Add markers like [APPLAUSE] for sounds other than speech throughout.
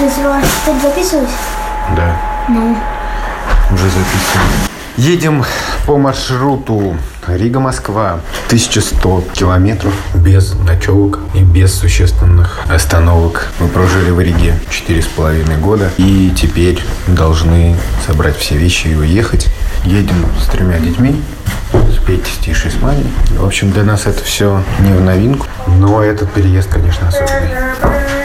Ты, ты записываешь? Да, Ну. уже записываю. Едем по маршруту Рига-Москва. 1100 километров без ночевок и без существенных остановок. Мы прожили в Риге 4,5 года и теперь должны собрать все вещи и уехать. Едем с тремя детьми. С Петей, с Маней. В общем, для нас это все не в новинку. Но этот переезд, конечно, особенный.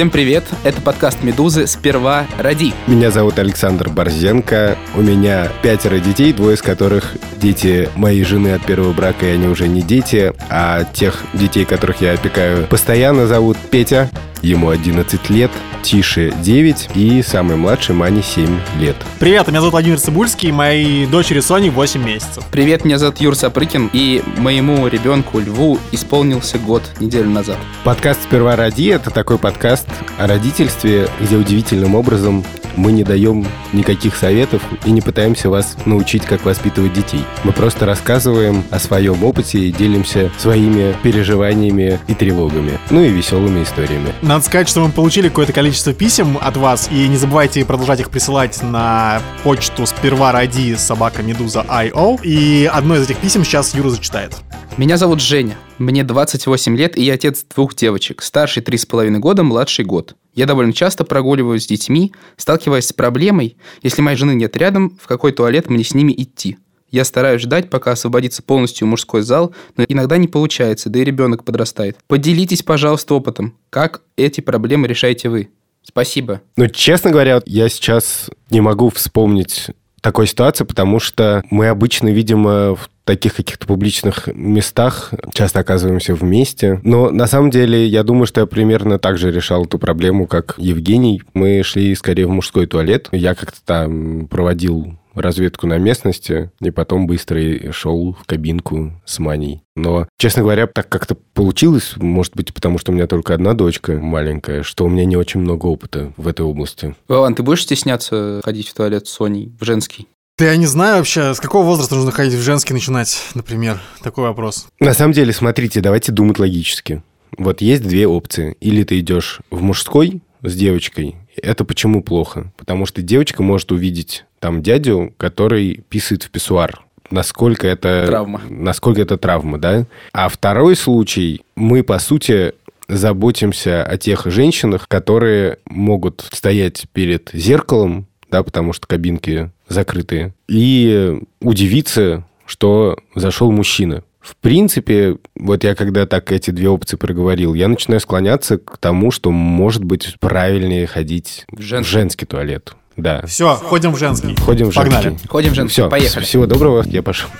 Всем привет! Это подкаст «Медузы. Сперва роди». Меня зовут Александр Борзенко. У меня пятеро детей, двое из которых дети моей жены от первого брака, и они уже не дети. А тех детей, которых я опекаю, постоянно зовут Петя. Ему 11 лет, Тише 9 и самый младший Мане 7 лет. Привет, меня зовут Владимир Цибульский, моей дочери Соне 8 месяцев. Привет, меня зовут Юр Сапрыкин, и моему ребенку Льву исполнился год неделю назад. Подкаст «Сперва роди» — это такой подкаст о родительстве, где удивительным образом мы не даем никаких советов и не пытаемся вас научить, как воспитывать детей. Мы просто рассказываем о своем опыте и делимся своими переживаниями и тревогами. Ну и веселыми историями. Надо сказать, что мы получили какое-то количество писем от вас, и не забывайте продолжать их присылать на почту сперва ради собака медуза IO, и одно из этих писем сейчас Юра зачитает. Меня зовут Женя, мне 28 лет, и я отец двух девочек, старший 3,5 года, младший год. Я довольно часто прогуливаюсь с детьми, сталкиваясь с проблемой, если моей жены нет рядом, в какой туалет мне с ними идти. Я стараюсь ждать, пока освободится полностью мужской зал, но иногда не получается, да и ребенок подрастает. Поделитесь, пожалуйста, опытом. Как эти проблемы решаете вы? Спасибо. Ну, честно говоря, я сейчас не могу вспомнить такой ситуации, потому что мы обычно, видимо, в таких каких-то публичных местах часто оказываемся вместе. Но на самом деле я думаю, что я примерно так же решал эту проблему, как Евгений. Мы шли скорее в мужской туалет. Я как-то там проводил разведку на местности, и потом быстро шел в кабинку с Маней. Но, честно говоря, так как-то получилось, может быть, потому что у меня только одна дочка маленькая, что у меня не очень много опыта в этой области. Вован, ты будешь стесняться ходить в туалет с Соней, в женский? Да я не знаю вообще, с какого возраста нужно ходить в женский начинать, например, такой вопрос. На самом деле, смотрите, давайте думать логически. Вот есть две опции. Или ты идешь в мужской с девочкой. Это почему плохо? Потому что девочка может увидеть там дядю, который писает в писсуар. Насколько это... Травма. Насколько это травма, да? А второй случай, мы, по сути, заботимся о тех женщинах, которые могут стоять перед зеркалом, да, потому что кабинки закрытые, и удивиться, что зашел мужчина. В принципе, вот я когда так эти две опции проговорил, я начинаю склоняться к тому, что может быть правильнее ходить в женский. женский туалет. Да. Все, ходим в женский. Ходим в Погнали. женский. Ходим в женский, Все, поехали. всего доброго, я пошел.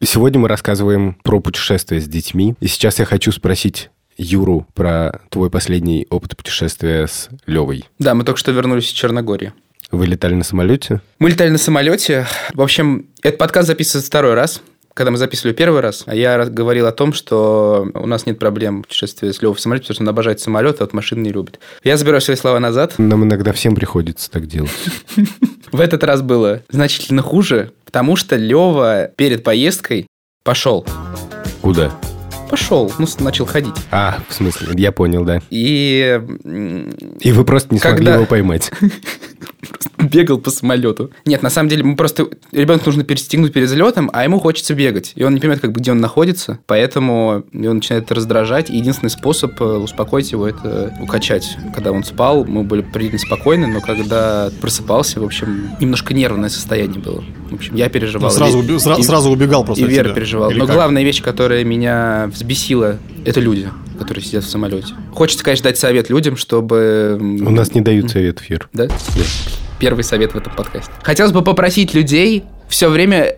Сегодня мы рассказываем про путешествия с детьми. И сейчас я хочу спросить Юру про твой последний опыт путешествия с Левой. Да, мы только что вернулись из Черногории. Вы летали на самолете? Мы летали на самолете. В общем, этот подкаст записывается второй раз. Когда мы записывали первый раз, я говорил о том, что у нас нет проблем в путешествии с Левой в самолете, потому что он обожает самолет, а вот машины не любит. Я забираю свои слова назад. Нам иногда всем приходится так делать. [LAUGHS] В этот раз было значительно хуже, потому что Лева перед поездкой пошел. Куда? Пошел, ну, начал ходить. А, в смысле, я понял, да. И И вы просто не смогли его поймать. [LAUGHS] [LAUGHS] бегал по самолету. Нет, на самом деле, мы просто... Ребенку нужно перестегнуть перед взлетом, а ему хочется бегать. И он не понимает, как бы, где он находится, поэтому его начинает раздражать. И единственный способ э, успокоить его – это укачать. Когда он спал, мы были предельно спокойны, но когда просыпался, в общем, немножко нервное состояние было. В общем, я переживал. Ну, сразу, И- уби- сра- и- сразу убегал просто И Вера тебя. переживала. Или Но как? главная вещь, которая меня взбесила, это люди, которые сидят в самолете. Хочется, конечно, дать совет людям, чтобы... У нас не дают совет, Фир. Да? Первый совет в этом подкасте. Хотелось бы попросить людей все время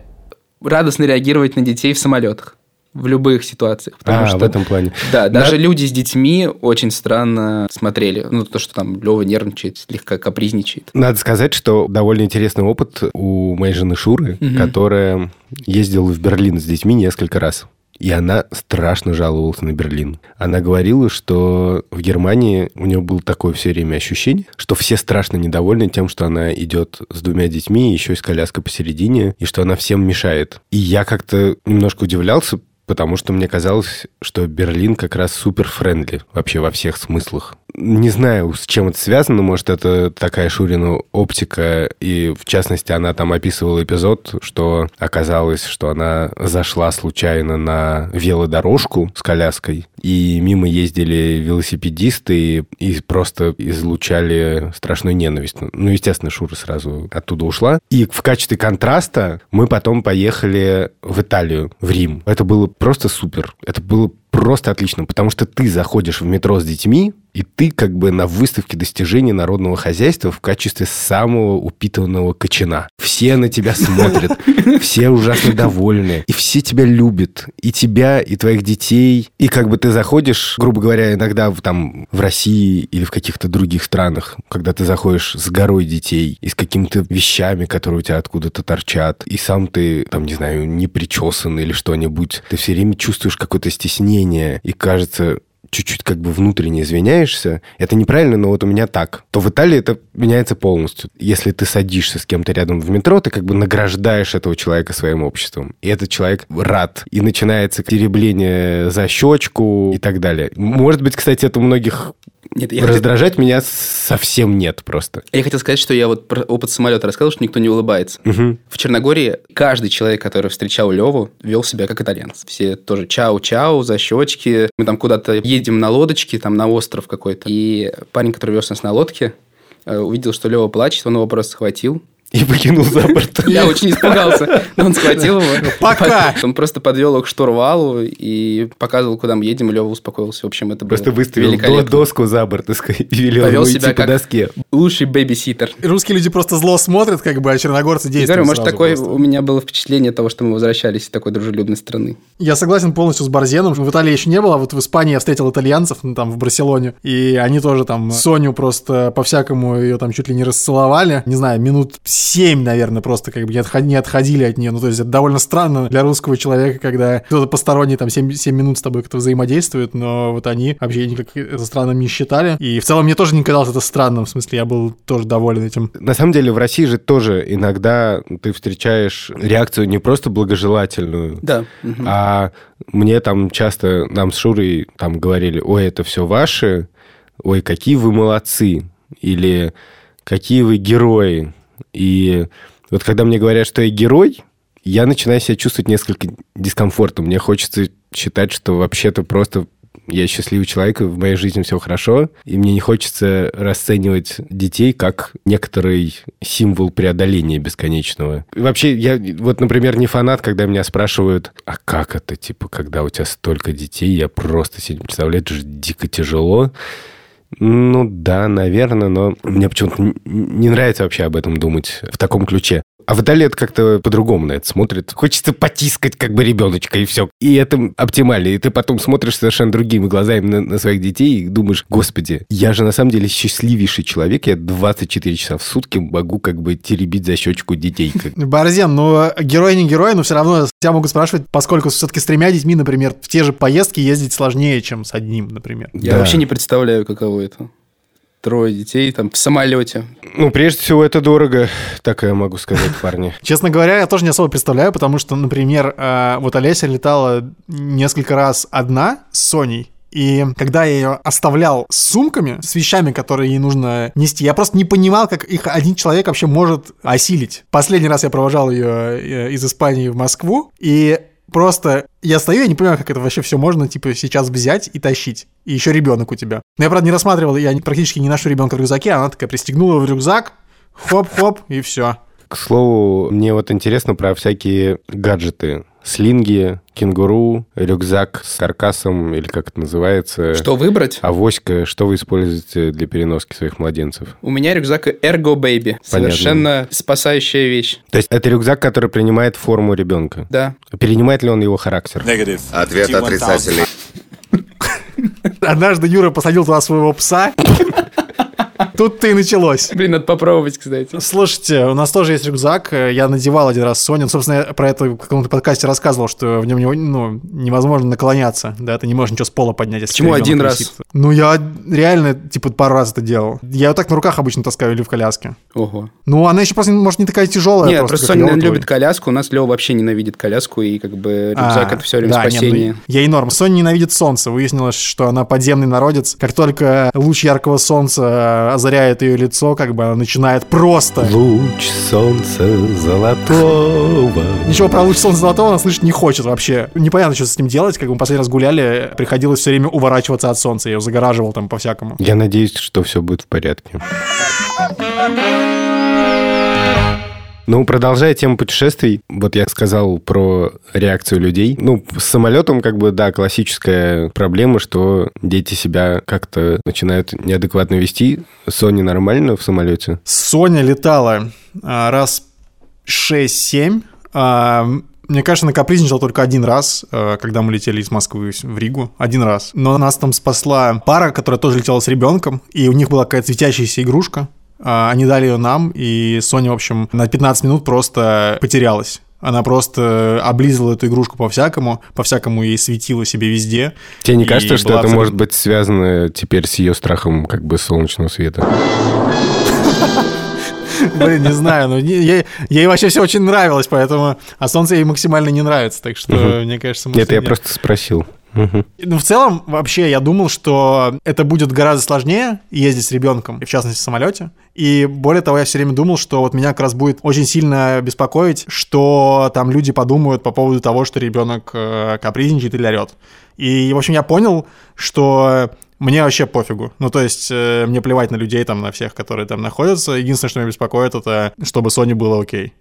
радостно реагировать на детей в самолетах. В любых ситуациях. Потому А, что, в этом плане. Да, даже люди с детьми очень странно смотрели. Ну, то, что там Лева нервничает, слегка капризничает. Надо сказать, что довольно интересный опыт у моей жены Шуры, Мгм. которая ездила в Берлин с детьми несколько раз. И она страшно жаловалась на Берлин. Она говорила, что в Германии у нее было такое все время ощущение, что все страшно недовольны тем, что она идет с двумя детьми, еще и с коляской посередине, и что она всем мешает. И я как-то немножко удивлялся, потому что мне казалось, что Берлин как раз супер-френдли вообще во всех смыслах. Не знаю, с чем это связано, может, это такая Шурина оптика, и в частности она там описывала эпизод, что оказалось, что она зашла случайно на велодорожку с коляской, и мимо ездили велосипедисты и, и просто излучали страшную ненависть. Ну, естественно, Шура сразу оттуда ушла. И в качестве контраста мы потом поехали в Италию, в Рим. Это было просто супер. Это было просто отлично, потому что ты заходишь в метро с детьми, и ты как бы на выставке достижений народного хозяйства в качестве самого упитанного кочана. Все на тебя смотрят, [LAUGHS] все ужасно довольны, и все тебя любят, и тебя, и твоих детей. И как бы ты заходишь, грубо говоря, иногда в, там в России или в каких-то других странах, когда ты заходишь с горой детей и с какими-то вещами, которые у тебя откуда-то торчат, и сам ты, там, не знаю, не причесан или что-нибудь, ты все время чувствуешь какое-то стеснение, и кажется, чуть-чуть как бы внутренне извиняешься, это неправильно, но вот у меня так, то в Италии это меняется полностью. Если ты садишься с кем-то рядом в метро, ты как бы награждаешь этого человека своим обществом. И этот человек рад. И начинается теребление за щечку и так далее. Может быть, кстати, это у многих Нет, я раздражать меня совсем нет просто. Я хотел сказать, что я вот про опыт самолета рассказал, что никто не улыбается. Мгм. В Черногории каждый человек, который встречал Леву, вел себя как итальянец. Все тоже чау-чау, за щечки. Мы там куда-то едем на лодочке, там на остров какой-то. И парень, который вез нас на лодке, э, увидел, что Лева плачет, он его просто схватил. И выкинул за борт. [LAUGHS] Я очень испугался. Но он схватил его. Пока! [LAUGHS] Он просто подвел его к штурвалу и показывал, куда мы едем, и Лева успокоился. В общем, это было Просто выставил доску за борт и [LAUGHS] велел Повел себя по как- доске. Лучший бэбиситер. Русские люди просто зло смотрят, как бы, а черногорцы действуют говорю, может, такое у меня было впечатление того, что мы возвращались из такой дружелюбной страны. Я согласен полностью с Барзеном. В Италии еще не было, а вот в Испании я встретил итальянцев, ну, там, в Барселоне, и они тоже там Соню просто по-всякому ее там чуть ли не расцеловали. Не знаю, минут семь, наверное, просто как бы не, отход- не отходили от нее. Ну, то есть это довольно странно для русского человека, когда кто-то посторонний там 7, минут с тобой как-то взаимодействует, но вот они вообще никак это странным не считали. И в целом мне тоже не казалось это странным, в смысле, я был тоже доволен этим. На самом деле в России же тоже иногда ты встречаешь реакцию не просто благожелательную, Да. а мне там часто, нам с Шурой там говорили, ой, это все ваши, ой, какие вы молодцы, или какие вы герои. И вот когда мне говорят, что я герой, я начинаю себя чувствовать несколько дискомфортом. Мне хочется считать, что вообще-то просто я счастливый человек, и в моей жизни все хорошо, и мне не хочется расценивать детей как некоторый символ преодоления бесконечного. И вообще, я вот, например, не фанат, когда меня спрашивают, а как это, типа, когда у тебя столько детей, я просто себе не представляю, это же дико тяжело. Ну да, наверное, но мне почему-то не нравится вообще об этом думать в таком ключе. А в Италии это как-то по-другому на это смотрит. Хочется потискать как бы ребеночка и все. И это оптимально. И ты потом смотришь совершенно другими глазами на, на своих детей и думаешь, господи, я же на самом деле счастливейший человек. Я 24 часа в сутки могу как бы теребить за щечку детей. [LAUGHS] Как- Барзен, ну, герой не герой, но все равно тебя могут спрашивать, поскольку все-таки с тремя детьми, например, в те же поездки ездить сложнее, чем с одним, например. Я Да. вообще не представляю, каково это. Трое детей там в самолете. Ну, прежде всего, это дорого, так я могу сказать, парни. [LAUGHS] Честно говоря, я тоже не особо представляю, потому что, например, э, вот Олеся летала несколько раз одна с Соней, и когда я ее оставлял с сумками, с вещами, которые ей нужно нести, я просто не понимал, как их один человек вообще может осилить. Последний раз я провожал ее э, из Испании в Москву, и просто я стою, я не понимаю, как это вообще все можно, типа, сейчас взять и тащить. И еще ребенок у тебя. Но я, правда, не рассматривал, я практически не ношу ребенка в рюкзаке, она такая пристегнула в рюкзак, хоп-хоп, и все. К слову, мне вот интересно про всякие гаджеты. Слинги, кенгуру, рюкзак с каркасом, или как это называется. Что выбрать? Авоська, что вы используете для переноски своих младенцев? У меня рюкзак Ergo Baby. Совершенно спасающая вещь. То есть это рюкзак, который принимает форму ребенка. Да. Перенимает ли он его характер? Ответ отрицательный. Однажды Юра посадил туда своего пса. Тут-то и началось. Блин, надо попробовать, кстати. Слушайте, у нас тоже есть рюкзак. Я надевал один раз Sony. Собственно, я про это в каком-то подкасте рассказывал, что в нем ну, невозможно наклоняться. Да, ты не можешь ничего с пола поднять. если Почему один раз? висит. Ну, я реально, типа, пару раз это делал. Я вот так на руках обычно таскаю или в коляске. Ого. Ну, она еще просто, может, не такая тяжелая. Нет, просто, просто Соня любит коляску, у нас Лева вообще ненавидит коляску, и как бы рюкзак А, это все время да, не, ну, спасение. ей норм. Соня ненавидит солнце. Выяснилось, что она подземный народец. Как только луч яркого солнца озаряет ее лицо, как бы она начинает просто... Луч солнца золотого. Ничего про луч солнца золотого она слышать не хочет вообще. Непонятно, что с ним делать. Как мы последний раз гуляли, приходилось все время уворачиваться от солнца. Я ее загораживал там по-всякому. Я надеюсь, что все будет в порядке. Ну, продолжая тему путешествий, вот я сказал про реакцию людей. Ну, с самолетом, как бы, да, классическая проблема, что дети себя как-то начинают неадекватно вести. Соня нормально в самолете? Соня летала а, раз 6-7. А, мне кажется, накапризничала только один раз, а, когда мы летели из Москвы в Ригу. Один раз. Но нас там спасла пара, которая тоже летела с ребенком, и у них была какая-то светящаяся игрушка. А, Они дали ее нам, и Соня, в общем, на 15 минут просто потерялась. Она просто облизывала эту игрушку по-всякому, по-всякому ей светило себе везде. Тебе не кажется, что это абсолютно- может быть связано теперь с ее страхом как бы солнечного света? Блин, не знаю, но не- ей, ей вообще все очень нравилось, поэтому... А солнце ей максимально не нравится, так что, мне кажется... Нет, я просто спросил. Ну, в целом, вообще, я думал, что это будет гораздо сложнее ездить с ребенком, в частности, в самолете. И более того, я все время думал, что вот меня как раз будет очень сильно беспокоить, что там люди подумают по поводу того, что ребенок э, капризничает или орет. И, в общем, я понял, что мне вообще пофигу. Ну, то есть, э, мне плевать на людей, там, на всех, которые там находятся. Единственное, что меня беспокоит, это чтобы Соне было окей.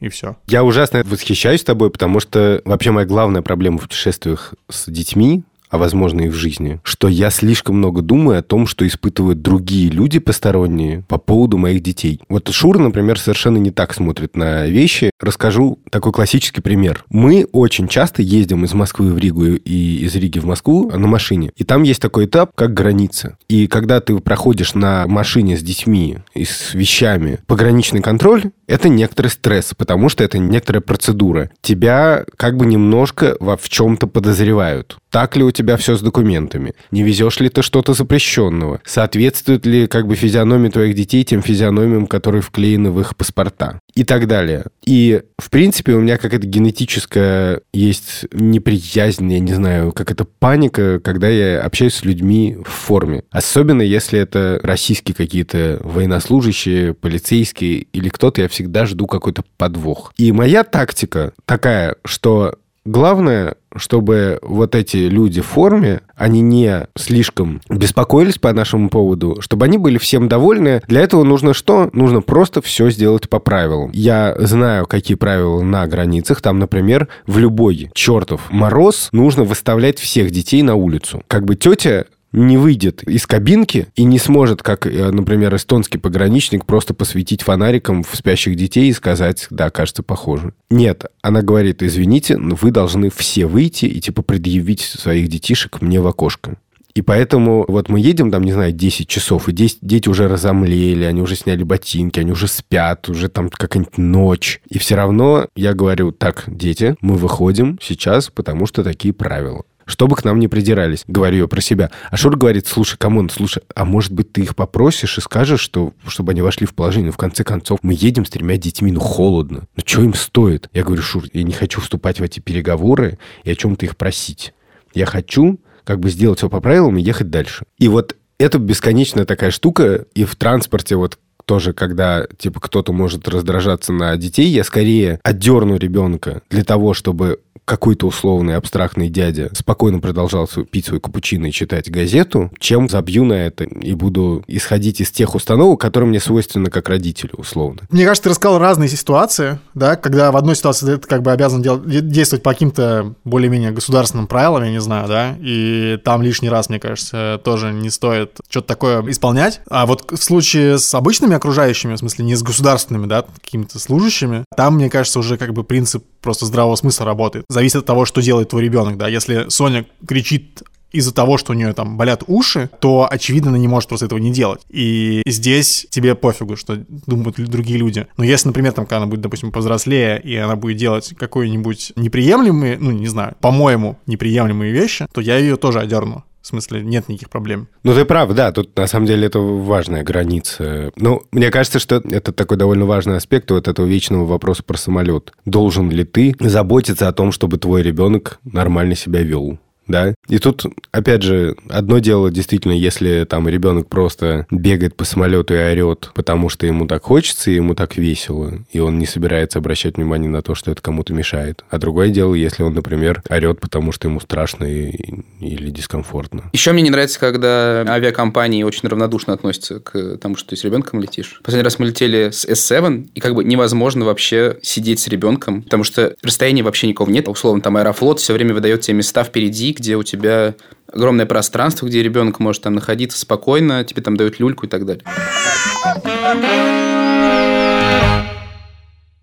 И все. Я ужасно восхищаюсь тобой, потому что вообще моя главная проблема в путешествиях с детьми, а возможно и в жизни, что я слишком много думаю о том, что испытывают другие люди посторонние по поводу моих детей. Вот Шура, например, совершенно не так смотрит на вещи. Расскажу такой классический пример. Мы очень часто ездим из Москвы в Ригу и из Риги в Москву на машине. И там есть такой этап, как граница. И когда ты проходишь на машине с детьми и с вещами пограничный контроль, это некоторый стресс, потому что это некоторая процедура. Тебя как бы немножко во в чем-то подозревают. Так ли у тебя все с документами? Не везешь ли ты что-то запрещенного? Соответствует ли как бы физиономия твоих детей тем физиономиям, которые вклеены в их паспорта? И так далее. И, в принципе, у меня какая-то генетическая есть неприязнь, я не знаю, как это паника, когда я общаюсь с людьми в форме. Особенно, если это российские какие-то военнослужащие, полицейские или кто-то, я всегда жду какой-то подвох. И моя тактика такая, что Главное, чтобы вот эти люди в форме, они не слишком беспокоились по нашему поводу, чтобы они были всем довольны. Для этого нужно что? Нужно просто все сделать по правилам. Я знаю, какие правила на границах. Там, например, в любой чертов мороз нужно выставлять всех детей на улицу. Как бы тетя не выйдет из кабинки и не сможет, как, э, например, эстонский пограничник, просто посветить фонариком в спящих детей и сказать, да, кажется, похоже. Нет, она говорит, извините, но вы должны все выйти и, типа, предъявить своих детишек мне в окошко. И поэтому вот мы едем там, не знаю, 10 часов, и 10, дети уже разомлели, они уже сняли ботинки, они уже спят, уже там какая-нибудь ночь. И все равно я говорю, так, дети, мы выходим сейчас, потому что такие правила чтобы к нам не придирались. Говорю я про себя. А Шур говорит, слушай, come on, слушай, а может быть ты их попросишь и скажешь, что, чтобы они вошли в положение. Ну, в конце концов, мы едем с тремя детьми, ну, холодно. Ну, что им стоит? Я говорю, Шур, я не хочу вступать в эти переговоры и о чем-то их просить. Я хочу как бы сделать все по правилам и ехать дальше. И вот это бесконечная такая штука, и в транспорте вот тоже, когда, типа, кто-то может раздражаться на детей, я скорее отдерну ребенка для того, чтобы какой-то условный абстрактный дядя спокойно продолжал пить свой капучино и читать газету, чем забью на это и буду исходить из тех установок, которые мне свойственны как родителю, условно. Мне кажется, ты рассказал разные ситуации, да, когда в одной ситуации ты как бы обязан дел- де- действовать по каким-то более-менее государственным правилам, я не знаю, да, и там лишний раз, мне кажется, тоже не стоит что-то такое исполнять. А вот в случае с обычными окружающими, в смысле не с государственными, да, какими-то служащими, там, мне кажется, уже как бы принцип просто здравого смысла работает. Зависит от того, что делает твой ребенок, да. Если Соня кричит из-за того, что у нее там болят уши, то, очевидно, она не может просто этого не делать. И здесь тебе пофигу, что думают другие люди. Но если, например, там, когда она будет, допустим, повзрослее, и она будет делать какой-нибудь неприемлемые, ну, не знаю, по-моему, неприемлемые вещи, то я ее тоже одерну. В смысле, нет никаких проблем. Ну, ты прав, да, тут на самом деле это важная граница. Ну, мне кажется, что это такой довольно важный аспект вот этого вечного вопроса про самолет. Должен ли ты заботиться о том, чтобы твой ребенок нормально себя вел? Да. И тут, опять же, одно дело действительно, если там ребенок просто бегает по самолету и орет, потому что ему так хочется, и ему так весело, и он не собирается обращать внимание на то, что это кому-то мешает. А другое дело, если он, например, орет, потому что ему страшно и, или дискомфортно. Еще мне не нравится, когда авиакомпании очень равнодушно относятся к тому, что ты с ребенком летишь. Последний раз мы летели с S7, и как бы невозможно вообще сидеть с ребенком, потому что расстояния вообще никого нет. Условно, там Аэрофлот все время выдает тебе места впереди, где у тебя огромное пространство, где ребенок может там находиться спокойно, тебе там дают люльку и так далее.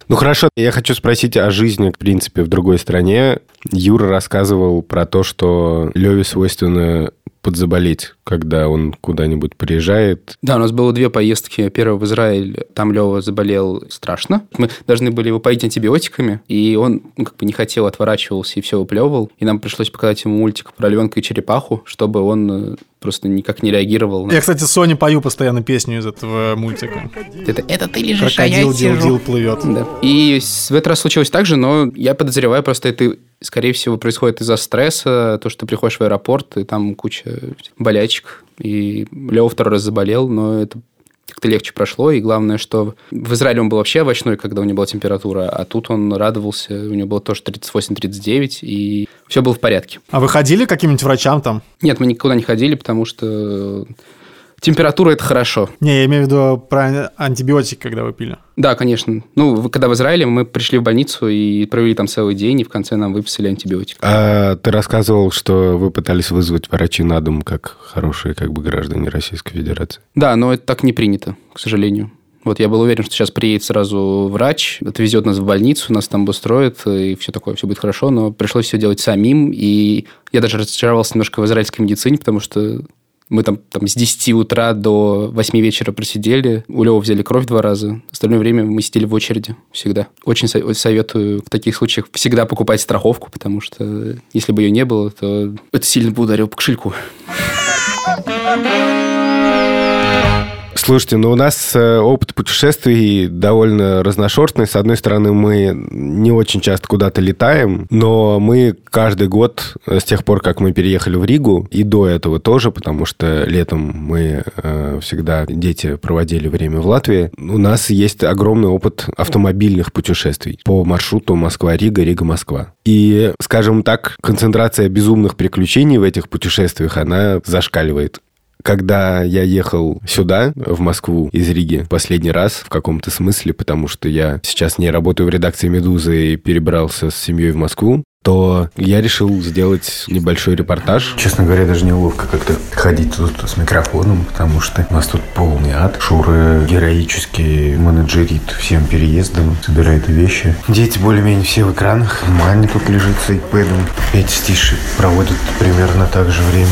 Ну хорошо, я хочу спросить о жизни, в принципе, в другой стране. Юра рассказывал про то, что Леве свойственно подзаболеть, когда он куда-нибудь приезжает. Да, у нас было две поездки. Первая в Израиль, там Лева заболел страшно. Мы должны были его поить антибиотиками, и он ну, как бы не хотел, отворачивался и все выплевывал. И нам пришлось показать ему мультик про львенка и черепаху, чтобы он э, просто никак не реагировал. Я, кстати, Соне пою постоянно песню из этого мультика. Это, это ты лежишь, Крокодил, а я дил, дил плывет. Да. И в этот раз случилось так же, но я подозреваю, просто это скорее всего, происходит из-за стресса, то, что ты приходишь в аэропорт, и там куча болячек. И Лео второй раз заболел, но это как-то легче прошло. И главное, что в Израиле он был вообще овощной, когда у него была температура, а тут он радовался, у него было тоже 38-39, и все было в порядке. А вы ходили к каким-нибудь врачам там? Нет, мы никуда не ходили, потому что температура – это хорошо. Не, я имею в виду про антибиотик, когда вы пили. Да, конечно. Ну, когда в Израиле, мы пришли в больницу и провели там целый день, и в конце нам выписали антибиотик. А ты рассказывал, что вы пытались вызвать врачей на дом, как хорошие как бы граждане Российской Федерации. Да, но это так не принято, к сожалению. Вот я был уверен, что сейчас приедет сразу врач, отвезет нас в больницу, нас там устроит, и все такое, все будет хорошо, но пришлось все делать самим, и я даже разочаровался немножко в израильской медицине, потому что мы там, там с 10 утра до 8 вечера просидели. У Лева взяли кровь два раза. Остальное время мы сидели в очереди всегда. Очень советую в таких случаях всегда покупать страховку, потому что если бы ее не было, то это сильно бы ударило по кошельку. Слушайте, ну у нас э, опыт путешествий довольно разношерстный. С одной стороны, мы не очень часто куда-то летаем, но мы каждый год, с тех пор, как мы переехали в Ригу, и до этого тоже, потому что летом мы э, всегда, дети проводили время в Латвии, у нас есть огромный опыт автомобильных путешествий по маршруту Москва-Рига, Рига-Москва. И, скажем так, концентрация безумных приключений в этих путешествиях, она зашкаливает когда я ехал сюда, в Москву, из Риги, последний раз в каком-то смысле, потому что я сейчас не работаю в редакции «Медузы» и перебрался с семьей в Москву, то я решил сделать небольшой репортаж. Честно говоря, даже неловко как-то ходить тут с микрофоном, потому что у нас тут полный ад. Шура героически менеджерит всем переездом, собирает вещи. Дети более-менее все в экранах. Маня тут лежит с айпэдом. Эти стиши проводят примерно так же время.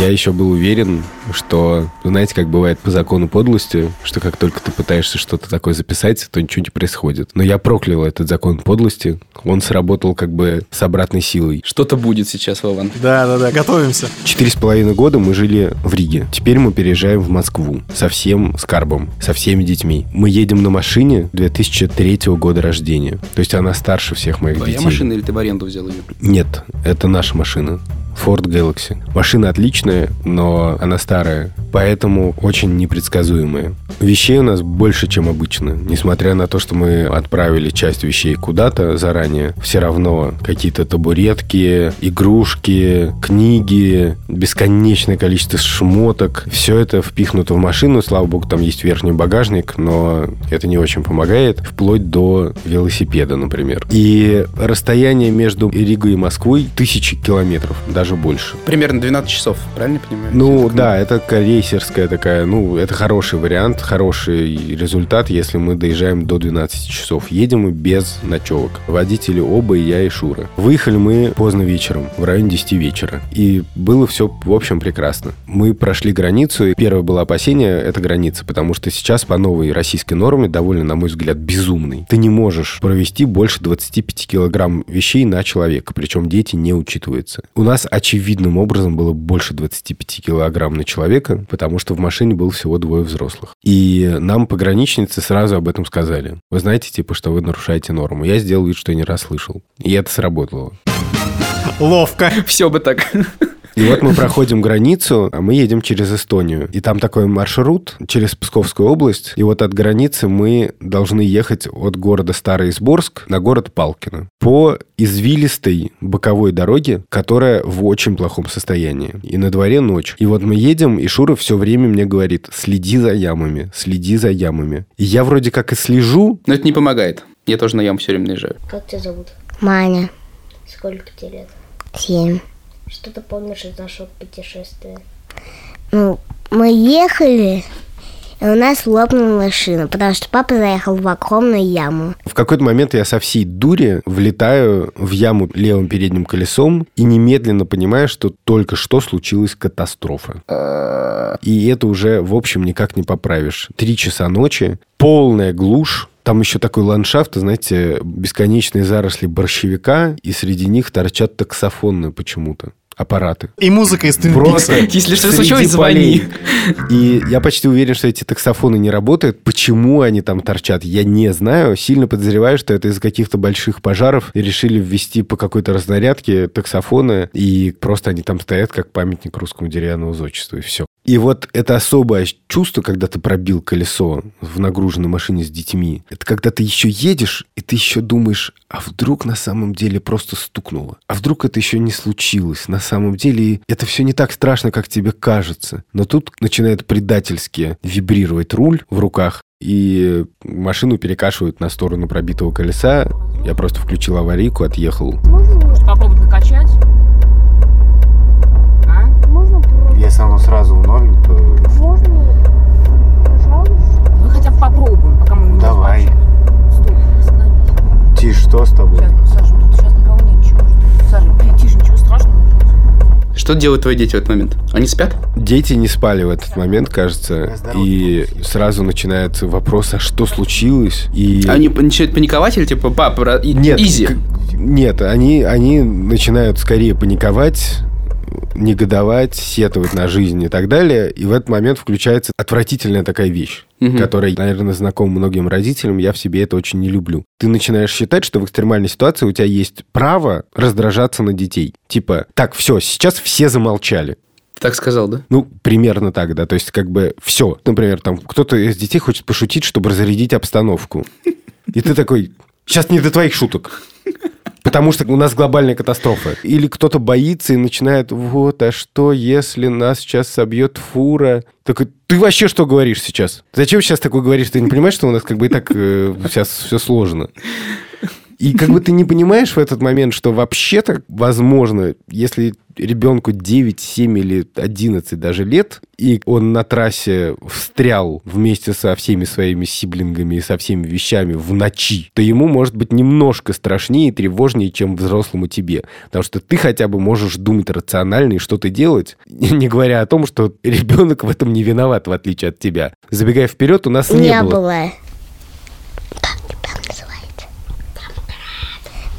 Я еще был уверен, что, знаете, как бывает по закону подлости, что как только ты пытаешься что-то такое записать, то ничего не происходит. Но я проклял этот закон подлости. Он сработал как бы с обратной силой. Что-то будет сейчас, Вован. Да-да-да, готовимся. Четыре с половиной года мы жили в Риге. Теперь мы переезжаем в Москву. Со всем скарбом, со всеми детьми. Мы едем на машине 2003 года рождения. То есть она старше всех моих Твоя детей. машина или ты в аренду взял ее? Нет, это наша машина. Ford Galaxy. Машина отличная, но она старая, поэтому очень непредсказуемая. Вещей у нас больше, чем обычно. Несмотря на то, что мы отправили часть вещей куда-то заранее, все равно какие-то табуретки, игрушки, книги, бесконечное количество шмоток. Все это впихнуто в машину. Слава богу, там есть верхний багажник, но это не очень помогает. Вплоть до велосипеда, например. И расстояние между Ригой и Москвой тысячи километров, даже больше. Примерно 12 часов, правильно понимаю? Ну да, это скорее крейсерская такая, ну, это хороший вариант, хороший результат, если мы доезжаем до 12 часов. Едем мы без ночевок. Водители оба, и я, и Шура. Выехали мы поздно вечером, в районе 10 вечера. И было все, в общем, прекрасно. Мы прошли границу, и первое было опасение – это граница, потому что сейчас по новой российской норме, довольно, на мой взгляд, безумный. Ты не можешь провести больше 25 килограмм вещей на человека, причем дети не учитываются. У нас очевидным образом было больше 25 килограмм на человека, потому что в машине было всего двое взрослых. И нам пограничницы сразу об этом сказали. Вы знаете, типа, что вы нарушаете норму. Я сделал вид, что я не расслышал. И это сработало. Ловко. Все бы так. И вот мы проходим границу, а мы едем через Эстонию. И там такой маршрут через Псковскую область. И вот от границы мы должны ехать от города Старый Изборск на город Палкино. По извилистой боковой дороге, которая в очень плохом состоянии. И на дворе ночь. И вот мы едем, и Шура все время мне говорит, следи за ямами, следи за ямами. И я вроде как и слежу. Но это не помогает. Я тоже на яму все время наезжаю. Как тебя зовут? Маня, Сколько тебе лет? семь. Что ты помнишь из нашего путешествия? Ну, мы ехали, и у нас лопнула машина, потому что папа заехал в огромную яму. В какой-то момент я со всей дури влетаю в яму левым передним колесом и немедленно понимаю, что только что случилась катастрофа. И это уже, в общем, никак не поправишь. Три часа ночи, полная глушь, там еще такой ландшафт, знаете, бесконечные заросли борщевика, и среди них торчат таксофоны почему-то аппараты. И музыка из Twin Просто Peaks. [LAUGHS] Если что случилось, звони. И я почти уверен, что эти таксофоны не работают. Почему они там торчат, я не знаю. Сильно подозреваю, что это из-за каких-то больших пожаров и решили ввести по какой-то разнарядке таксофоны, и просто они там стоят как памятник русскому деревянному зодчеству, и все. И вот это особое чувство, когда ты пробил колесо в нагруженной машине с детьми, это когда ты еще едешь, и ты еще думаешь, а вдруг на самом деле просто стукнуло? А вдруг это еще не случилось? На самом деле это все не так страшно, как тебе кажется. Но тут начинает предательски вибрировать руль в руках, и машину перекашивают на сторону пробитого колеса. Я просто включил аварийку, отъехал. Может попробовать накачать? А? Если оно сразу в ноль, то Мы хотя бы попробуем, пока мы не Давай. Стой, остановись. Тиш, что с тобой? Сейчас, ну, сейчас никого нет, чего. Саша, блин, тише, ничего страшного. Что делают твои дети в этот момент? Они спят? Дети не спали в этот момент, кажется, и сразу начинается вопрос, а что случилось? И... Они начинают паниковать или типа, папа, Нет, изи? к- нет, они, они начинают скорее паниковать, негодовать, сетовать на жизнь и так далее. И в этот момент включается отвратительная такая вещь, Мгм. которая, наверное, знакома многим родителям. Я в себе это очень не люблю. Ты начинаешь считать, что в экстремальной ситуации у тебя есть право раздражаться на детей. Типа, так, все, сейчас все замолчали. Так сказал, да? Ну, примерно так, да. То есть, как бы, все. Например, там кто-то из детей хочет пошутить, чтобы разрядить обстановку. И ты такой, сейчас не до твоих шуток. Потому что у нас глобальная катастрофа. Или кто-то боится и начинает, вот, а что, если нас сейчас собьет фура? Такой, ты вообще что говоришь сейчас? Зачем сейчас такое говоришь? Ты не понимаешь, что у нас как бы и так э, сейчас все сложно? И как бы ты не понимаешь в этот момент, что вообще-то, возможно, если ребенку 9, 7 или 11 даже лет, и он на трассе встрял вместе со всеми своими сиблингами и со всеми вещами в ночи, то ему может быть немножко страшнее и тревожнее, чем взрослому тебе. Потому что ты хотя бы можешь думать рационально и что-то делать, [LAUGHS] не говоря о том, что ребенок в этом не виноват, в отличие от тебя. Забегая вперед, у нас не, Не было было.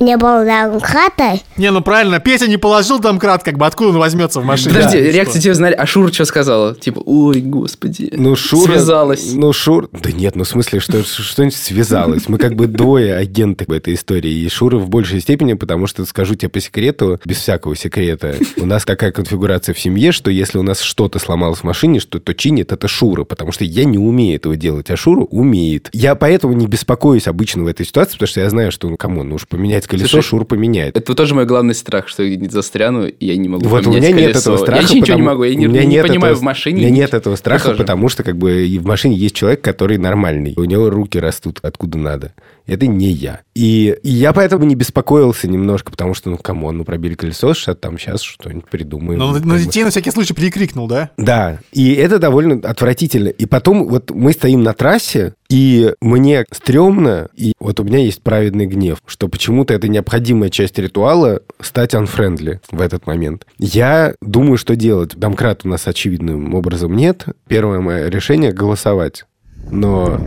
Не было домкрата. Не, ну правильно, Петя не положил домкрат, как бы откуда он возьмется в машине? Подожди, Да, реакции тебе знали. А Шура что сказала? Типа, ой, господи. Ну, Шура... Связалась. Ну, Шур... Да нет, ну, в смысле, что что-нибудь связалось. Мы как бы двое агенты в этой истории. И Шура в большей степени, потому что, скажу тебе по секрету, без всякого секрета, у нас такая конфигурация в семье, что если у нас что-то сломалось в машине, что то чинит это Шура, потому что я не умею этого делать, а Шура умеет. Я поэтому не беспокоюсь обычно в этой ситуации, потому что я знаю, что, ну, кому, ну уж поменять колесо, Слушай, Шур поменяет. Это тоже мой главный страх, что я не застряну, и я не могу Вот у поменять меня нет колесо. этого страха. Я ничего не потому- могу, я не, у меня не нет понимаю этого- в машине. У меня нет этого страха, потому что как бы и в машине есть человек, который нормальный. У него руки растут откуда надо. Это не я. И, и я поэтому не беспокоился немножко, потому что, ну, come on, ну, пробили колесо, ща там сейчас что-нибудь придумаем. Но бы. детей на всякий случай прикрикнул, да? Да, и это довольно отвратительно. И потом вот мы стоим на трассе, и мне стрёмно, и вот у меня есть праведный гнев, что почему-то это необходимая часть ритуала стать unfriendly в этот момент. Я думаю, что делать. Домкрат у нас очевидным образом нет. Первое мое решение — голосовать. Но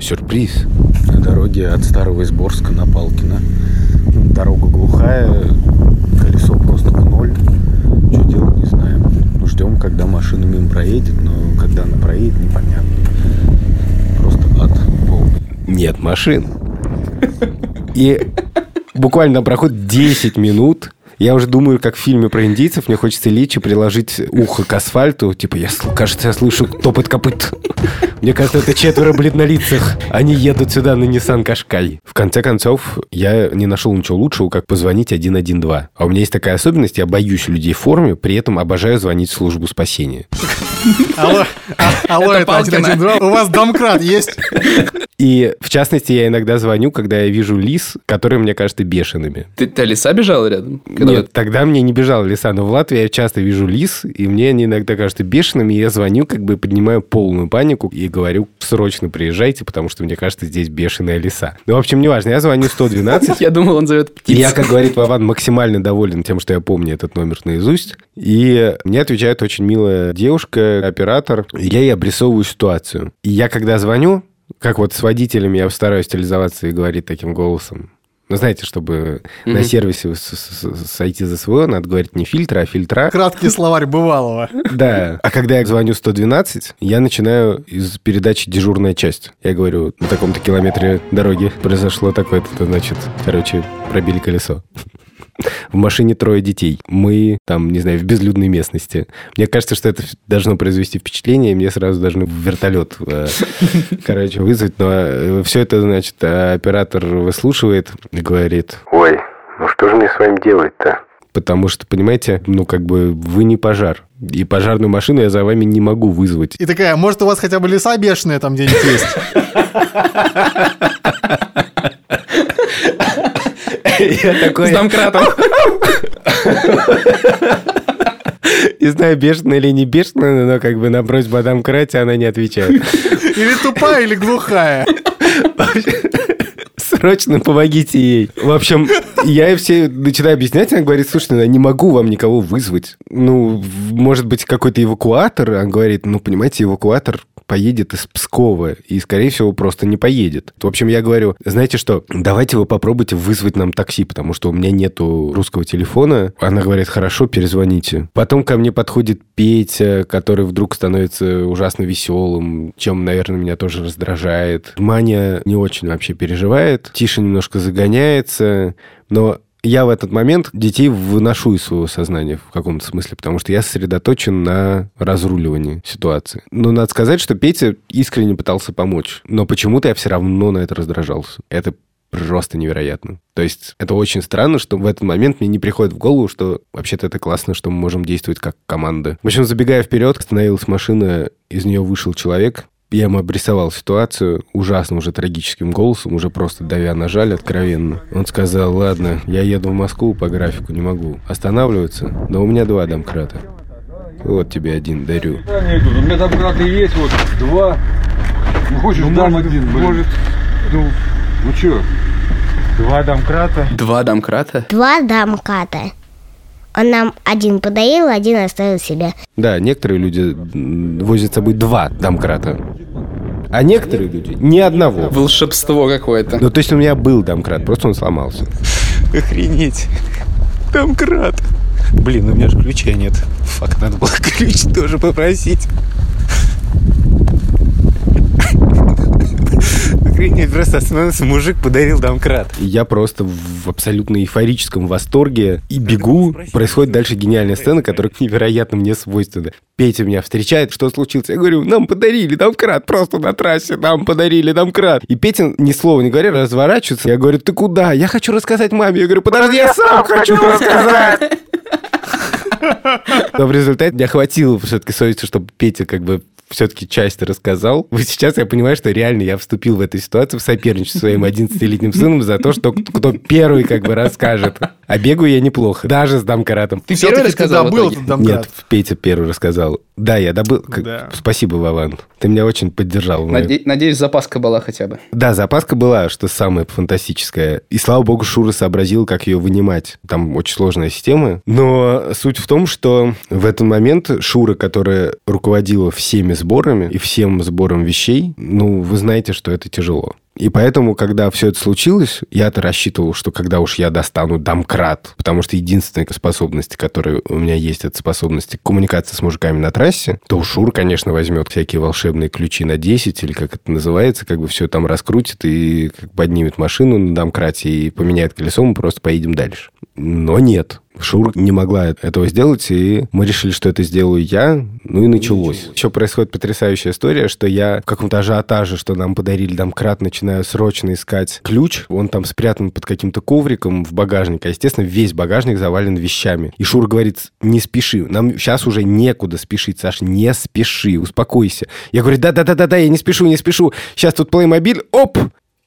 сюрприз. На дороге от Старого Изборска на Палкино. Дорога глухая, колесо просто в ноль. Что делать, не знаем. Ждем, когда машина мимо проедет, но когда она проедет, непонятно. Просто ад полный. Нет машин. И буквально проходит 10 минут, я уже думаю, как в фильме про индейцев, мне хочется лечь и приложить ухо к асфальту. Типа, я, кажется, я слышу топот копыт. Мне кажется, это четверо бледнолицых. Они едут сюда на Nissan Кашкай. В конце концов, я не нашел ничего лучшего, как позвонить 112. А у меня есть такая особенность, я боюсь людей в форме, при этом обожаю звонить в службу спасения. Алло, а- алло, Это это Палкина. 112. У вас домкрат есть? И, в частности, я иногда звоню, когда я вижу лис, которые мне кажутся бешеными. Ты, ты лиса бежала рядом? Когда Нет, тогда мне не бежал лиса, но в Латвии я часто вижу лис, и мне они иногда кажутся бешеными, и я звоню, как бы поднимаю полную панику и говорю, срочно приезжайте, потому что мне кажется, здесь бешеная лиса. Ну, в общем, неважно, я звоню 112, [LAUGHS] Я думал, он зовет и птицу. я, как говорит Вован, максимально доволен тем, что я помню этот номер наизусть. И мне отвечает очень милая девушка, оператор. Я ей обрисовываю ситуацию. И я, когда звоню, как вот с водителями я стараюсь стилизоваться и говорить таким голосом. Ну, знаете, чтобы на сервисе сойти за СВО, надо говорить не фильтра, а фильтра. Краткий словарь бывалого. Да. А когда я звоню 112, я начинаю из передачи «Дежурная часть». Я говорю, на таком-то километре дороги произошло такое-то, значит, короче, пробили колесо. В машине трое детей. Мы там, не знаю, в безлюдной местности. Мне кажется, что это должно произвести впечатление, и мне сразу должны в вертолет, э, [LAUGHS] короче, вызвать. Но все это, значит, э, оператор выслушивает и говорит, ой, ну что же мне с вами делать-то? Потому что, понимаете, ну как бы вы не пожар. И пожарную машину я за вами не могу вызвать. И такая, может, у вас хотя бы леса бешеные там где-нибудь есть? [LAUGHS] [LAUGHS] Я такой... С домкратом. [LAUGHS] Не знаю, бешеная или не бешеная, но как бы на просьбу о домкрате она не отвечает. Или тупая, или глухая? Срочно помогите ей. В общем, я ей все начинаю объяснять, она говорит, слушай, ну, я не могу вам никого вызвать. Ну, может быть, какой-то эвакуатор? Она говорит, ну, понимаете, эвакуатор поедет из Пскова и, скорее всего, просто не поедет. В общем, я говорю, знаете что, давайте вы попробуйте вызвать нам такси, потому что у меня нету русского телефона. Она говорит, хорошо, перезвоните. Потом ко мне подходит Петя, который вдруг становится ужасно веселым, чем, наверное, меня тоже раздражает. Маня не очень вообще переживает. Тиша немножко загоняется, но я в этот момент детей выношу из своего сознания в каком-то смысле, потому что я сосредоточен на разруливании ситуации. Но надо сказать, что Петя искренне пытался помочь, но почему-то я все равно на это раздражался. Это просто невероятно. То есть это очень странно, что в этот момент мне не приходит в голову, что вообще-то это классно, что мы можем действовать как команда. В общем, забегая вперед, остановилась машина, из нее вышел человек, я ему обрисовал ситуацию ужасным, уже трагическим голосом, уже просто давя на жаль откровенно. Он сказал, ладно, я еду в Москву по графику, не могу останавливаться, но у меня два домкрата. Вот тебе один, дарю. У меня там браты есть, вот, два. Ну, хочешь, дам один, блин. Может, ну, ну чё? Два домкрата. Два домкрата? Два домката. Он нам один подарил, один оставил себе. Да, некоторые люди возят с собой два домкрата. А некоторые люди ни одного. Волшебство какое-то. Ну, то есть у меня был домкрат, просто он сломался. Охренеть. Домкрат. Блин, у меня же ключа нет. Фак, надо было [LAUGHS] ключ тоже попросить. Охренеть, просто остановился, мужик подарил домкрат. И я просто в абсолютно эйфорическом восторге и бегу. Происходит дальше гениальная сцена, которая невероятно мне свойственна. Петя меня встречает, что случилось? Я говорю, нам подарили домкрат просто на трассе, нам подарили домкрат. И Петя, ни слова не говоря, разворачивается. Я говорю, ты куда? Я хочу рассказать маме. Я говорю, подожди, я сам хочу рассказать. Но в результате мне хватило все-таки совести, чтобы Петя как бы все-таки часть рассказал. Вот сейчас я понимаю, что реально я вступил в эту ситуацию в соперничество своим 11-летним сыном за то, что кто первый как бы расскажет. А бегаю я неплохо, даже с домкратом. Ты первый рассказал в добыл итоге? этот. Нет, Петя первый рассказал. Да, я добыл. Да. Спасибо, Вован. Ты меня очень поддержал. Наде- Надеюсь, запаска была хотя бы. Да, запаска была, что самое фантастическое. И слава богу, Шура сообразил, как ее вынимать. Там очень сложная система. Но суть в том, что в этот момент Шура, которая руководила всеми сборами и всем сбором вещей, ну, вы знаете, что это тяжело. И поэтому, когда все это случилось, я-то рассчитывал, что когда уж я достану домкрат, потому что единственная способность, которая у меня есть, это способность коммуникации с мужиками на трассе, то Шур, конечно, возьмет всякие волшебные ключи на 10, или как это называется, как бы все там раскрутит и поднимет машину на домкрате и поменяет колесо, мы просто поедем дальше. Но нет. Шур не могла этого сделать, и мы решили, что это сделаю я, ну и началось. Еще происходит потрясающая история, что я в каком-то ажиотаже, что нам подарили домкрат, начинаю срочно искать ключ. Он там спрятан под каким-то ковриком в багажнике. А, естественно, весь багажник завален вещами. И Шур говорит, не спеши, нам сейчас уже некуда спешить, Саша, не спеши, успокойся. Я говорю, да-да-да-да, я не спешу, не спешу. Сейчас тут плеймобиль, оп!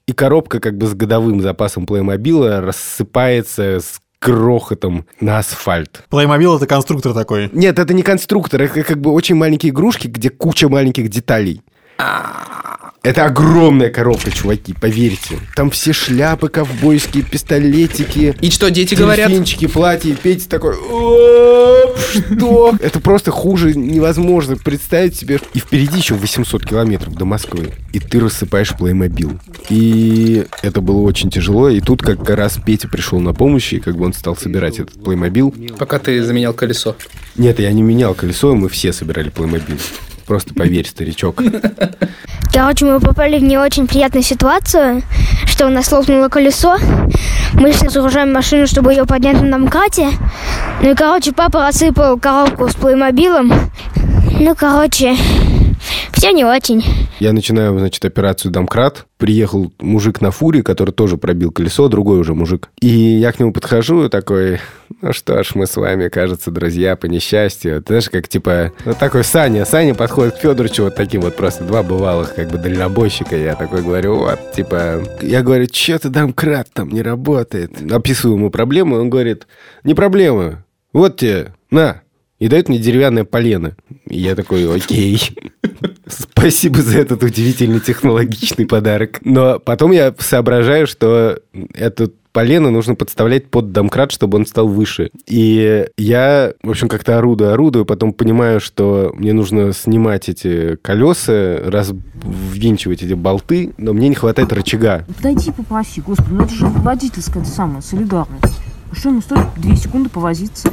И коробка как бы с годовым запасом плеймобила рассыпается с грохотом на асфальт. Playmobil это конструктор такой. Нет, это не конструктор, это как бы очень маленькие игрушки, где куча маленьких деталей. Это огромная коробка, чуваки, поверьте. Там все шляпы ковбойские, пистолетики, И что, дети говорят? дельфинчики, платья. Петя такой, «Оп, что? Это просто хуже невозможно представить себе. И впереди еще 800 километров до Москвы. И ты рассыпаешь плеймобил. И это было очень тяжело. И тут как раз Петя пришел на помощь, и как бы он стал собирать этот плеймобил. Пока ты заменял колесо. Нет, я не менял колесо, мы все собирали плеймобил. Просто поверь, старичок. [LAUGHS] Короче, мы попали в не очень приятную ситуацию, что у нас лопнуло колесо. Мы сейчас загружаем машину, чтобы ее поднять на домкате. Ну и, короче, папа рассыпал коробку с плеймобилом. Ну, короче, все не очень. Я начинаю, значит, операцию «Домкрат». Приехал мужик на фуре, который тоже пробил колесо, другой уже мужик. И я к нему подхожу такой, ну что ж, мы с вами, кажется, друзья по несчастью. Ты знаешь, как типа, вот такой Саня. Саня подходит к Федоровичу вот таким вот просто два бывалых как бы дальнобойщика. Я такой говорю, вот, типа, я говорю, что-то домкрат там не работает. Описываю ему проблему, он говорит, не проблема, вот тебе, на. И дает мне деревянное полено. И я такой, окей. Спасибо за этот удивительный технологичный подарок. Но потом я соображаю, что этот полено нужно подставлять под домкрат, чтобы он стал выше. И я, в общем, как-то орудую, орудую, потом понимаю, что мне нужно снимать эти колеса, развинчивать эти болты, но мне не хватает рычага. Подойди попроси, господи, ну это же водительская это самая солидарность. А Что ему стоит две секунды повозиться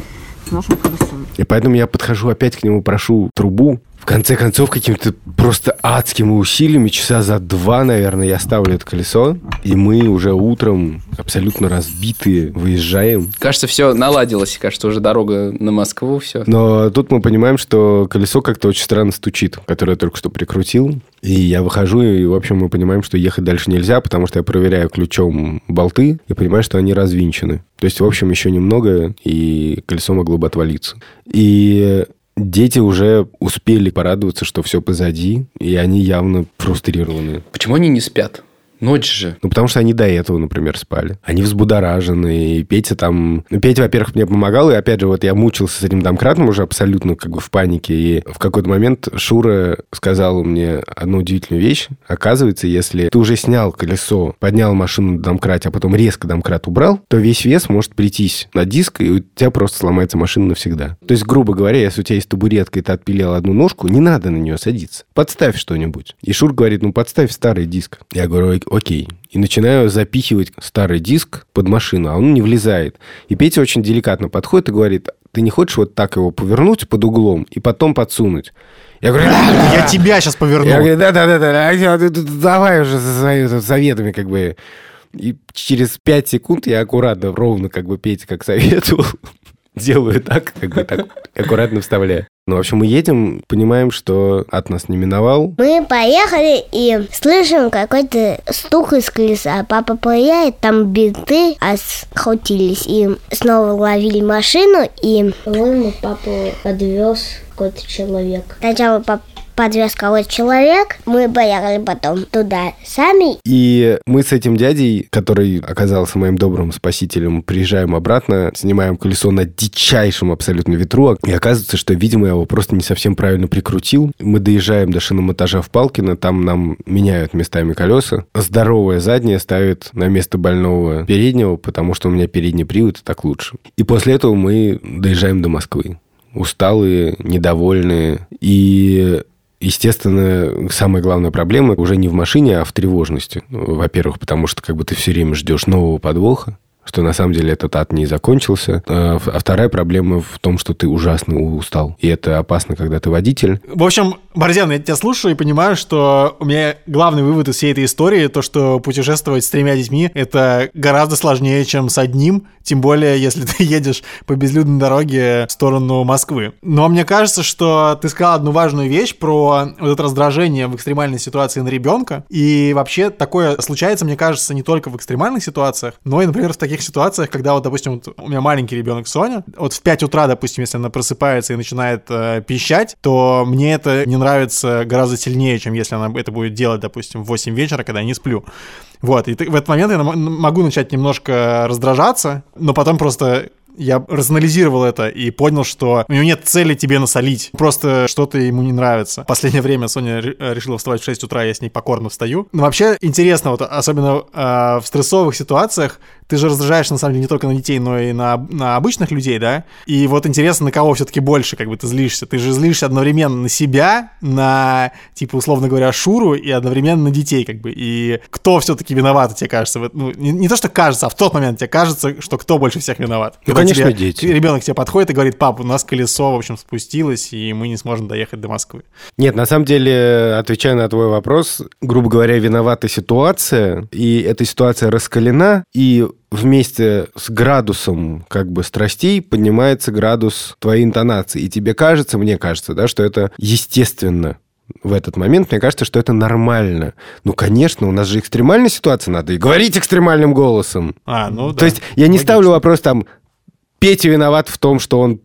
с нашим колесом? И поэтому я подхожу опять к нему, прошу трубу. В конце концов, какими-то просто адскими усилиями, часа за два, наверное, я ставлю это колесо, и мы уже утром абсолютно разбитые выезжаем. Кажется, все наладилось. Кажется, уже дорога на Москву, все. Но тут мы понимаем, что колесо как-то очень странно стучит, которое я только что прикрутил. И я выхожу, и, в общем, мы понимаем, что ехать дальше нельзя, потому что я проверяю ключом болты и понимаю, что они развинчены. То есть, в общем, еще немного, и колесо могло бы отвалиться. И дети уже успели порадоваться, что все позади, и они явно фрустрированы. Почему они не спят? Ночь же. Ну, потому что они до этого, например, спали. Они взбудоражены, и Петя там... Ну, Петя, во-первых, мне помогал, и опять же, вот я мучился с этим домкратом уже абсолютно как бы в панике, и в какой-то момент Шура сказала мне одну удивительную вещь. Оказывается, если ты уже снял колесо, поднял машину на домкрате, а потом резко домкрат убрал, то весь вес может прийтись на диск, и у тебя просто сломается машина навсегда. То есть, грубо говоря, если у тебя есть табуретка, и ты отпилил одну ножку, не надо на нее садиться. Подставь что-нибудь. И Шур говорит, ну, подставь старый диск. Я говорю, «Ок- окей. И начинаю запихивать старый диск под машину, а он не влезает. И Петя очень деликатно подходит и говорит, ты не хочешь вот так его повернуть под углом и потом подсунуть? Я говорю, Я тебя сейчас поверну. Я говорю, да-да-да, давай уже своими советами, как бы. И через пять секунд я аккуратно, ровно, как бы Петя как советовал, [LAUGHS] делаю так, как бы так аккуратно вставляю. Ну, в общем, мы едем, понимаем, что от нас не миновал. Мы поехали и слышим какой-то стук из колеса. Папа проверяет, там бинты осхватились. И снова ловили машину, и По-моему, папу подвез какой-то человек. сначала папа подвез кого-то человек. Мы поехали потом туда сами. И мы с этим дядей, который оказался моим добрым спасителем, приезжаем обратно, снимаем колесо на дичайшем абсолютно ветру, и оказывается, что, видимо, я его просто не совсем правильно прикрутил. Мы доезжаем до шиномонтажа в Палкино, там нам меняют местами колеса. Здоровое заднее ставят на место больного переднего, потому что у меня передний привод, и так лучше. И после этого мы доезжаем до Москвы. Усталые, недовольные. И Естественно, самая главная проблема уже не в машине, а в тревожности. Ну, Во-первых, потому что как бы ты все время ждешь нового подвоха, что на самом деле этот ад не закончился. А а вторая проблема в том, что ты ужасно устал. И это опасно, когда ты водитель. В общем, Борзян, я тебя слушаю и понимаю, что у меня главный вывод из всей этой истории, то, что путешествовать с тремя детьми, это гораздо сложнее, чем с одним, тем более, если ты [LAUGHS] едешь по безлюдной дороге в сторону Москвы. Но мне кажется, что ты сказал одну важную вещь про вот это раздражение в экстремальной ситуации на ребенка. И вообще такое случается, мне кажется, не только в экстремальных ситуациях, но и, например, в таких ситуациях, когда вот, допустим, вот у меня маленький ребенок Соня, вот в 5 утра, допустим, если она просыпается и начинает э, пищать, то мне это не нравится гораздо сильнее, чем если она это будет делать, допустим, в 8 вечера, когда я не сплю. Вот, и в этот момент я могу начать немножко раздражаться, но потом просто я разанализировал это и понял, что у него нет цели тебе насолить. Просто что-то ему не нравится. В последнее время Соня ре- решила вставать в 6 утра, я с ней покорно встаю. Но вообще интересно, вот особенно э, в стрессовых ситуациях, ты же раздражаешь, на самом деле, не только на детей, но и на, на обычных людей, да? И вот интересно, на кого все-таки больше, как бы, ты злишься. Ты же злишься одновременно на себя, на, типа, условно говоря, Шуру, и одновременно на детей, как бы. И кто все-таки виноват, тебе кажется? Ну, не, не то, что кажется, а в тот момент тебе кажется, что кто больше всех виноват. Ну, Когда конечно, тебе- дети. Ребенок к тебе подходит и говорит, пап, у нас колесо, в общем, спустилось, и мы не сможем доехать до Москвы. Нет, на самом деле, отвечая на твой вопрос, грубо говоря, виновата ситуация, и эта ситуация раскалена, и вместе с градусом как бы страстей поднимается градус твоей интонации. И тебе кажется, мне кажется, да, что это естественно в этот момент, мне кажется, что это нормально. Ну, конечно, у нас же экстремальная ситуация, надо и говорить экстремальным голосом. А, ну да. То есть я не Логично. ставлю вопрос там, Петя виноват в том, что он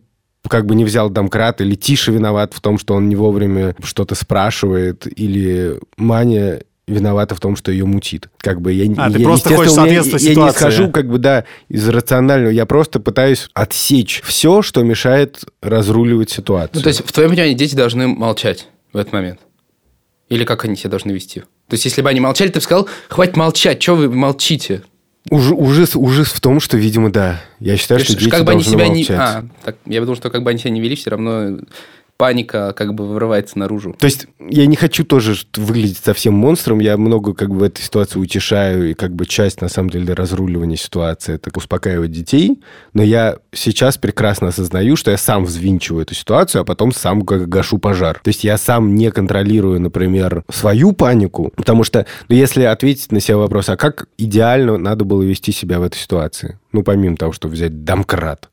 как бы не взял домкрат, или Тиша виноват в том, что он не вовремя что-то спрашивает, или Маня виновата в том, что ее мутит. Как бы я, А, ты я, просто естественно, хочешь соответствовать я, не ситуации. схожу, как бы, да, из рационального. Я просто пытаюсь отсечь все, что мешает разруливать ситуацию. Ну, то есть, в твоем понимании, дети должны молчать в этот момент? Или как они себя должны вести? То есть, если бы они молчали, ты бы сказал, хватит молчать, что вы молчите? Уж- ужас, ужас в том, что, видимо, да. Я считаю, что Ш- дети как бы они должны себя молчать. не... А, так, я думал, что как бы они себя не вели, все равно паника как бы вырывается наружу. То есть я не хочу тоже выглядеть совсем монстром, я много как бы в этой ситуации утешаю, и как бы часть, на самом деле, разруливания ситуации – это успокаивать детей, но я сейчас прекрасно осознаю, что я сам взвинчиваю эту ситуацию, а потом сам гашу пожар. То есть я сам не контролирую, например, свою панику, потому что, ну, если ответить на себе вопрос, а как идеально надо было вести себя в этой ситуации? Ну, помимо того, что взять домкрат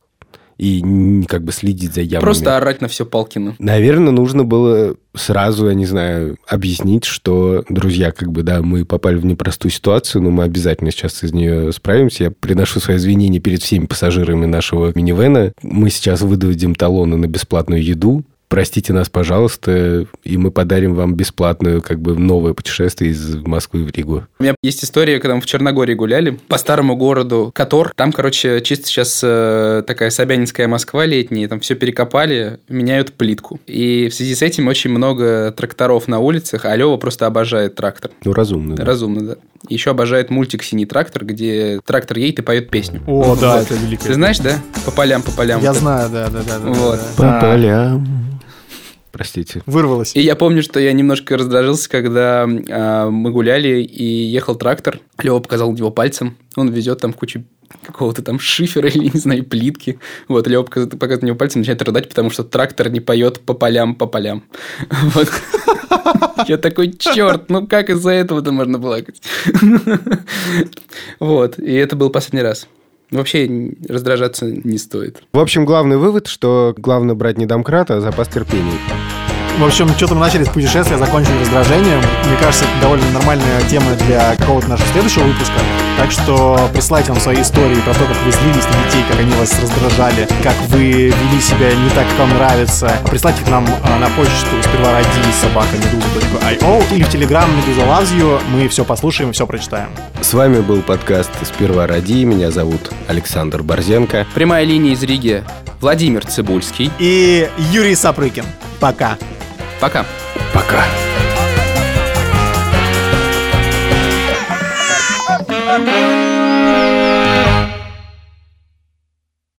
и как бы следить за ямами. Просто орать на все Палкина. Наверное, нужно было сразу, я не знаю, объяснить, что, друзья, как бы, да, мы попали в непростую ситуацию, но мы обязательно сейчас из нее справимся. Я приношу свои извинения перед всеми пассажирами нашего минивэна. Мы сейчас выдадим талоны на бесплатную еду. Простите нас, пожалуйста, и мы подарим вам бесплатную, как бы, новое путешествие из Москвы в Ригу. У меня есть история, когда мы в Черногории гуляли по старому городу Котор. Там, короче, чисто сейчас э, такая Собянинская Москва летняя, там все перекопали, меняют плитку. И в связи с этим очень много тракторов на улицах, а Лева просто обожает трактор. Ну, разумно, да. Разумно, да. Еще обожает мультик «Синий трактор», где трактор едет и поет песню. О, да, это великое. Ты знаешь, да? По полям, по полям. Я Вот знаю, да, да, да. Вот. да. По полям. Простите. Вырвалось. И я помню, что я немножко раздражился, когда а, мы гуляли и ехал трактор. Лева показал его пальцем. Он везет там кучу какого-то там шифера или, не знаю, плитки. Вот, Лева показывает на него пальцем, начинает рыдать, потому что трактор не поет по полям, по полям. [LAUGHS] Вот. Я такой, черт, ну как из-за этого-то можно плакать? [LAUGHS] Вот, и это был последний раз. Вообще раздражаться не стоит. В общем, главный вывод, что главное брать не домкрат, а запас терпения. В общем, что-то мы начали с путешествия, закончили раздражением. Мне кажется, это довольно нормальная тема для какого-то нашего следующего выпуска. Так что присылайте нам свои истории про то, как вы злились на детей, как они вас раздражали, как вы вели себя не так, как вам нравится. Присылайте к нам а, на почту сперва ради собака meduza.io или в телеграм Meduza Loves You. Мы все послушаем и все прочитаем. С вами был подкаст «Сперва ради». Меня зовут Александр Борзенко. Прямая линия из Риги Владимир Цибульский. И Юрий Сапрыкин. Пока. Пока. Пока. Пока.